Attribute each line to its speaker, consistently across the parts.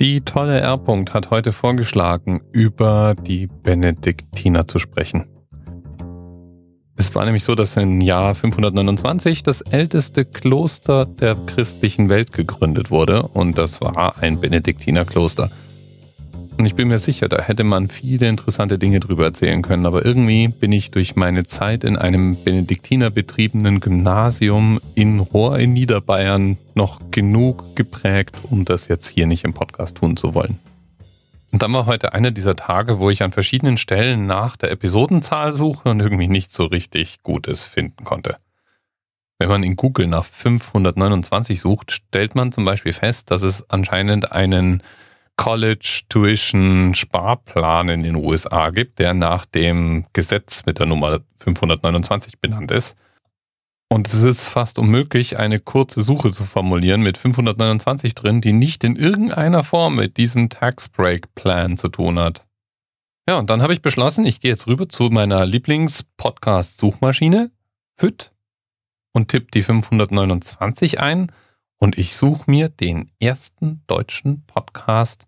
Speaker 1: Die tolle R. hat heute vorgeschlagen, über die Benediktiner zu sprechen. Es war nämlich so, dass im Jahr 529 das älteste Kloster der christlichen Welt gegründet wurde und das war ein Benediktinerkloster. Und ich bin mir sicher, da hätte man viele interessante Dinge drüber erzählen können, aber irgendwie bin ich durch meine Zeit in einem Benediktiner betriebenen Gymnasium in Rohr in Niederbayern noch genug geprägt, um das jetzt hier nicht im Podcast tun zu wollen. Und dann war heute einer dieser Tage, wo ich an verschiedenen Stellen nach der Episodenzahl suche und irgendwie nicht so richtig Gutes finden konnte. Wenn man in Google nach 529 sucht, stellt man zum Beispiel fest, dass es anscheinend einen College Tuition Sparplan in den USA gibt, der nach dem Gesetz mit der Nummer 529 benannt ist. Und es ist fast unmöglich, eine kurze Suche zu formulieren mit 529 drin, die nicht in irgendeiner Form mit diesem Tax Break Plan zu tun hat. Ja, und dann habe ich beschlossen, ich gehe jetzt rüber zu meiner Lieblings-Podcast-Suchmaschine, FIT, und tippe die 529 ein und ich suche mir den ersten deutschen Podcast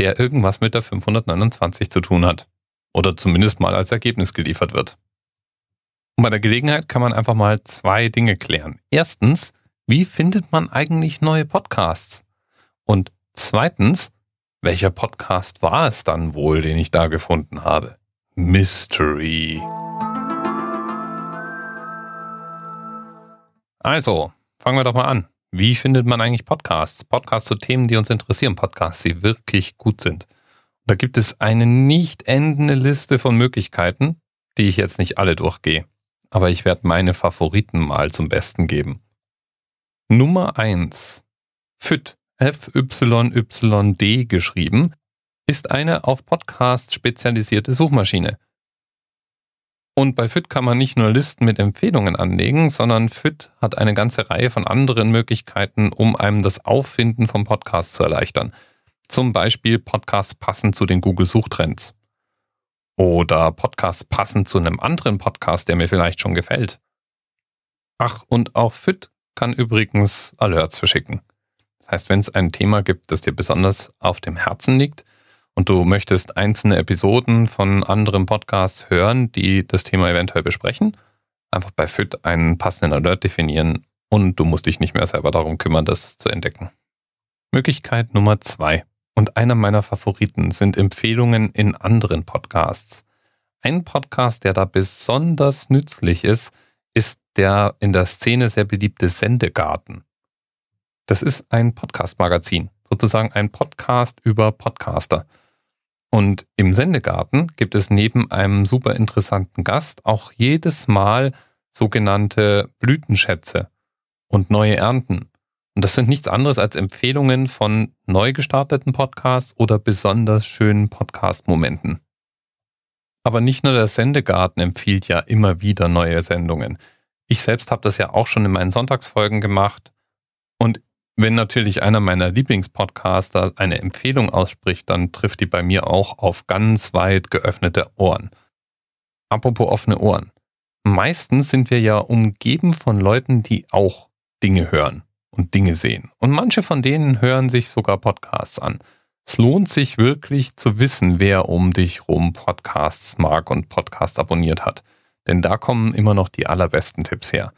Speaker 1: der irgendwas mit der 529 zu tun hat. Oder zumindest mal als Ergebnis geliefert wird. Und bei der Gelegenheit kann man einfach mal zwei Dinge klären. Erstens, wie findet man eigentlich neue Podcasts? Und zweitens, welcher Podcast war es dann wohl, den ich da gefunden habe? Mystery. Also, fangen wir doch mal an. Wie findet man eigentlich Podcasts? Podcasts zu Themen, die uns interessieren, Podcasts, die wirklich gut sind. Da gibt es eine nicht endende Liste von Möglichkeiten, die ich jetzt nicht alle durchgehe. Aber ich werde meine Favoriten mal zum Besten geben. Nummer eins, FYD, F-Y-Y-D geschrieben, ist eine auf Podcasts spezialisierte Suchmaschine. Und bei FIT kann man nicht nur Listen mit Empfehlungen anlegen, sondern FIT hat eine ganze Reihe von anderen Möglichkeiten, um einem das Auffinden vom Podcast zu erleichtern. Zum Beispiel Podcasts passend zu den Google-Suchtrends. Oder Podcasts passend zu einem anderen Podcast, der mir vielleicht schon gefällt. Ach, und auch FIT kann übrigens Alerts verschicken. Das heißt, wenn es ein Thema gibt, das dir besonders auf dem Herzen liegt, und du möchtest einzelne Episoden von anderen Podcasts hören, die das Thema eventuell besprechen, einfach bei FIT einen passenden Alert definieren und du musst dich nicht mehr selber darum kümmern, das zu entdecken. Möglichkeit Nummer zwei und einer meiner Favoriten sind Empfehlungen in anderen Podcasts. Ein Podcast, der da besonders nützlich ist, ist der in der Szene sehr beliebte Sendegarten. Das ist ein Podcast-Magazin, sozusagen ein Podcast über Podcaster. Und im Sendegarten gibt es neben einem super interessanten Gast auch jedes Mal sogenannte Blütenschätze und neue Ernten. Und das sind nichts anderes als Empfehlungen von neu gestarteten Podcasts oder besonders schönen Podcast-Momenten. Aber nicht nur der Sendegarten empfiehlt ja immer wieder neue Sendungen. Ich selbst habe das ja auch schon in meinen Sonntagsfolgen gemacht. Und wenn natürlich einer meiner Lieblingspodcaster eine Empfehlung ausspricht, dann trifft die bei mir auch auf ganz weit geöffnete Ohren. Apropos offene Ohren. Meistens sind wir ja umgeben von Leuten, die auch Dinge hören und Dinge sehen. Und manche von denen hören sich sogar Podcasts an. Es lohnt sich wirklich zu wissen, wer um dich rum Podcasts mag und Podcasts abonniert hat. Denn da kommen immer noch die allerbesten Tipps her.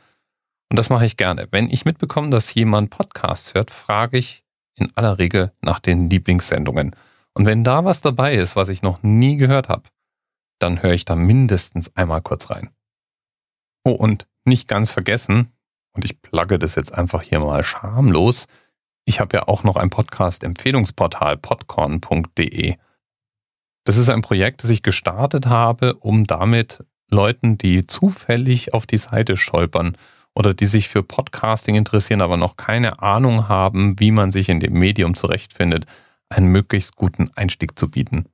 Speaker 1: Und das mache ich gerne. Wenn ich mitbekomme, dass jemand Podcasts hört, frage ich in aller Regel nach den Lieblingssendungen. Und wenn da was dabei ist, was ich noch nie gehört habe, dann höre ich da mindestens einmal kurz rein. Oh, und nicht ganz vergessen, und ich plugge das jetzt einfach hier mal schamlos, ich habe ja auch noch ein Podcast-Empfehlungsportal podcorn.de. Das ist ein Projekt, das ich gestartet habe, um damit Leuten, die zufällig auf die Seite stolpern oder die sich für Podcasting interessieren, aber noch keine Ahnung haben, wie man sich in dem Medium zurechtfindet, einen möglichst guten Einstieg zu bieten.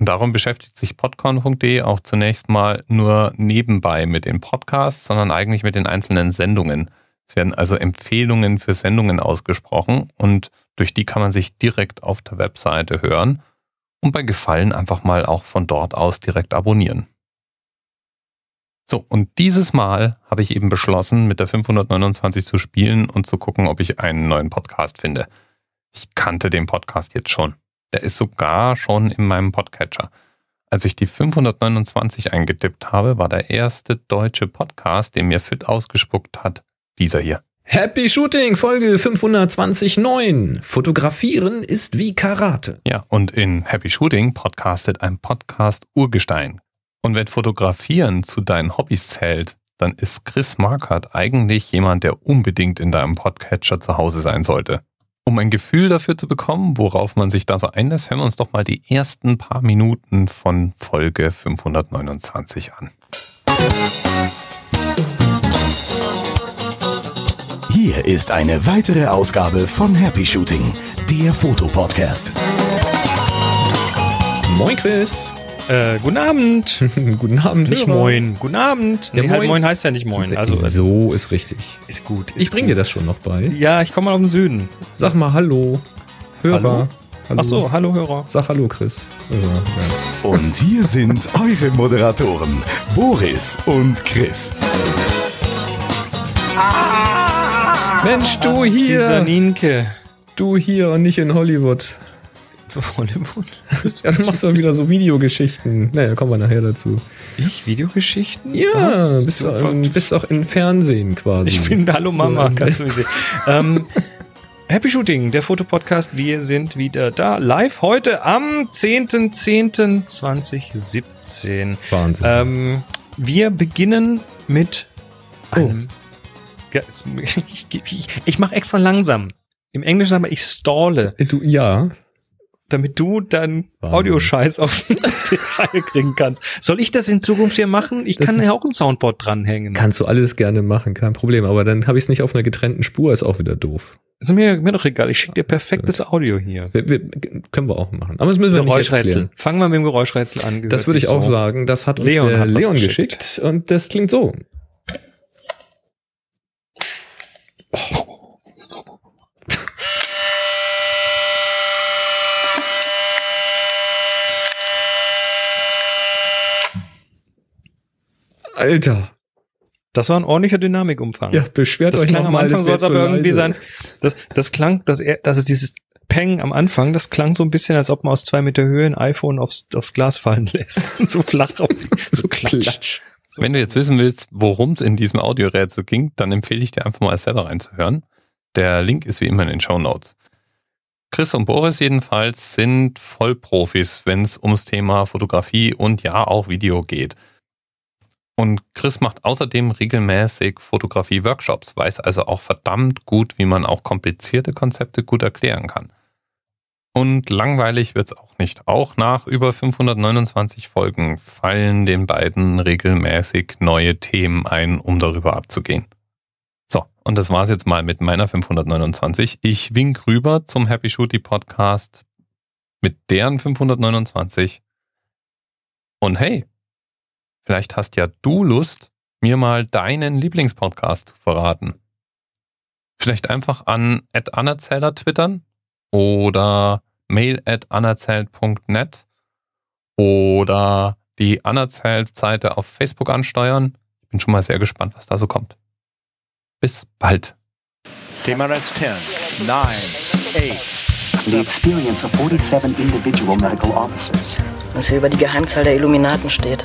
Speaker 1: Und darum beschäftigt sich podcorn.de auch zunächst mal nur nebenbei mit den Podcasts, sondern eigentlich mit den einzelnen Sendungen. Es werden also Empfehlungen für Sendungen ausgesprochen und durch die kann man sich direkt auf der Webseite hören und bei Gefallen einfach mal auch von dort aus direkt abonnieren. So, und dieses Mal habe ich eben beschlossen, mit der 529 zu spielen und zu gucken, ob ich einen neuen Podcast finde. Ich kannte den Podcast jetzt schon. Der ist sogar schon in meinem Podcatcher. Als ich die 529 eingetippt habe, war der erste deutsche Podcast, den mir Fit ausgespuckt hat, dieser hier.
Speaker 2: Happy Shooting, Folge 529. Fotografieren ist wie Karate.
Speaker 1: Ja, und in Happy Shooting podcastet ein Podcast Urgestein. Und wenn Fotografieren zu deinen Hobbys zählt, dann ist Chris Markert eigentlich jemand, der unbedingt in deinem Podcatcher zu Hause sein sollte. Um ein Gefühl dafür zu bekommen, worauf man sich da so einlässt, hören wir uns doch mal die ersten paar Minuten von Folge 529 an.
Speaker 3: Hier ist eine weitere Ausgabe von Happy Shooting, der Fotopodcast.
Speaker 2: Moin Chris.
Speaker 4: Äh, guten Abend.
Speaker 2: Guten Abend.
Speaker 4: Nicht
Speaker 2: Hörer.
Speaker 4: moin. Guten Abend.
Speaker 2: Ja,
Speaker 4: Nee, halt
Speaker 2: moin.
Speaker 4: moin heißt ja nicht moin. Also
Speaker 2: so ist richtig.
Speaker 4: ist gut. Ist
Speaker 2: Ich bring
Speaker 4: gut.
Speaker 2: dir das schon noch bei.
Speaker 4: Ja, ich komme mal aus dem Süden.
Speaker 2: Sag mal Hallo. Hörer.
Speaker 4: Hallo?
Speaker 2: Hallo.
Speaker 4: Ach so, hallo Hörer.
Speaker 2: Sag Hallo Chris. Also, ja.
Speaker 3: Und hier sind eure Moderatoren, Boris und Chris.
Speaker 2: Mensch, du
Speaker 4: Dieser
Speaker 2: hier.
Speaker 4: Nienke.
Speaker 2: Du hier und nicht in Hollywood.
Speaker 4: Hollywood.
Speaker 2: Ja, du machst doch wieder so Videogeschichten. Naja, kommen wir nachher dazu.
Speaker 4: Ich? Videogeschichten?
Speaker 2: Ja,
Speaker 4: Was?
Speaker 2: bist,
Speaker 4: Du-
Speaker 2: du, ähm, bist auch im Fernsehen quasi.
Speaker 4: ich bin Hallo Mama,
Speaker 2: So,
Speaker 4: kannst du mich sehen. ähm, Happy Shooting, der Fotopodcast. Wir sind wieder da. Live heute am 10.10.2017.
Speaker 2: Wahnsinn.
Speaker 4: Ähm, wir beginnen mit
Speaker 2: Oh.
Speaker 4: einem. Ja, ich ich, ich mache extra langsam. Im Englischen sagen wir, ich stalle,
Speaker 2: du, ja.
Speaker 4: Damit du dann. Audioscheiß auf die Reihe kriegen kannst. Soll ich das in Zukunft hier machen? Ich
Speaker 2: Das
Speaker 4: kann ja auch ein Soundboard dranhängen.
Speaker 2: Kannst du alles gerne machen, kein Problem. Aber dann habe ich es nicht auf einer getrennten Spur, ist auch wieder doof.
Speaker 4: Ist mir, mir doch egal. Ich schicke dir perfektes Audio hier.
Speaker 2: Wir, wir, können wir auch machen. Aber das müssen wir nicht jetzt
Speaker 4: Geräuschrätsel.
Speaker 2: klären.
Speaker 4: Fangen wir mit dem Geräuschrätsel an.
Speaker 2: Das würde ich auch
Speaker 4: so.
Speaker 2: sagen. Das hat uns
Speaker 4: Leon
Speaker 2: der
Speaker 4: hat
Speaker 2: Leon
Speaker 4: geschickt.
Speaker 2: geschickt. und das klingt so. Alter.
Speaker 4: Das war ein ordentlicher Dynamikumfang.
Speaker 2: Ja, beschwert
Speaker 4: das
Speaker 2: euch
Speaker 4: klang
Speaker 2: noch
Speaker 4: am
Speaker 2: mal,
Speaker 4: Anfang
Speaker 2: das
Speaker 4: so,
Speaker 2: wär
Speaker 4: als ob
Speaker 2: zu
Speaker 4: er irgendwie
Speaker 2: leise.
Speaker 4: sein, das, das klang, dass er, also dieses Peng am Anfang, das klang so ein bisschen, als ob man aus zwei Meter Höhe ein iPhone aufs, aufs Glas fallen lässt. so flach, auf, so klatsch. So
Speaker 1: Wenn du jetzt wissen willst, worum es in diesem Audiorätsel ging, dann empfehle ich dir einfach mal selber reinzuhören. Der Link ist wie immer in den Show Notes. Chris und Boris jedenfalls sind Vollprofis, wenn es ums Thema Fotografie und ja auch Video geht. Und Chris macht außerdem regelmäßig Fotografie-Workshops, weiß also auch verdammt gut, wie man auch komplizierte Konzepte gut erklären kann. Und langweilig wird's auch nicht. Auch nach über 529 Folgen fallen den beiden regelmäßig neue Themen ein, um darüber abzugehen. So, und das war's jetzt mal mit meiner 529. Ich wink rüber zum Happy Shooty Podcast mit deren 529. Und hey, vielleicht hast ja du Lust, mir mal deinen Lieblingspodcast zu verraten. Vielleicht einfach an @anerzähler twittern oder mail at anerzählt.net oder die Anerzählt-Seite auf Facebook ansteuern. Ich bin schon mal sehr gespannt, was da so kommt. Bis bald.
Speaker 5: TMRS 10, 9, 8,
Speaker 6: The experience of 47 individual medical officers.
Speaker 7: was hier über die Geheimzahl der Illuminaten steht.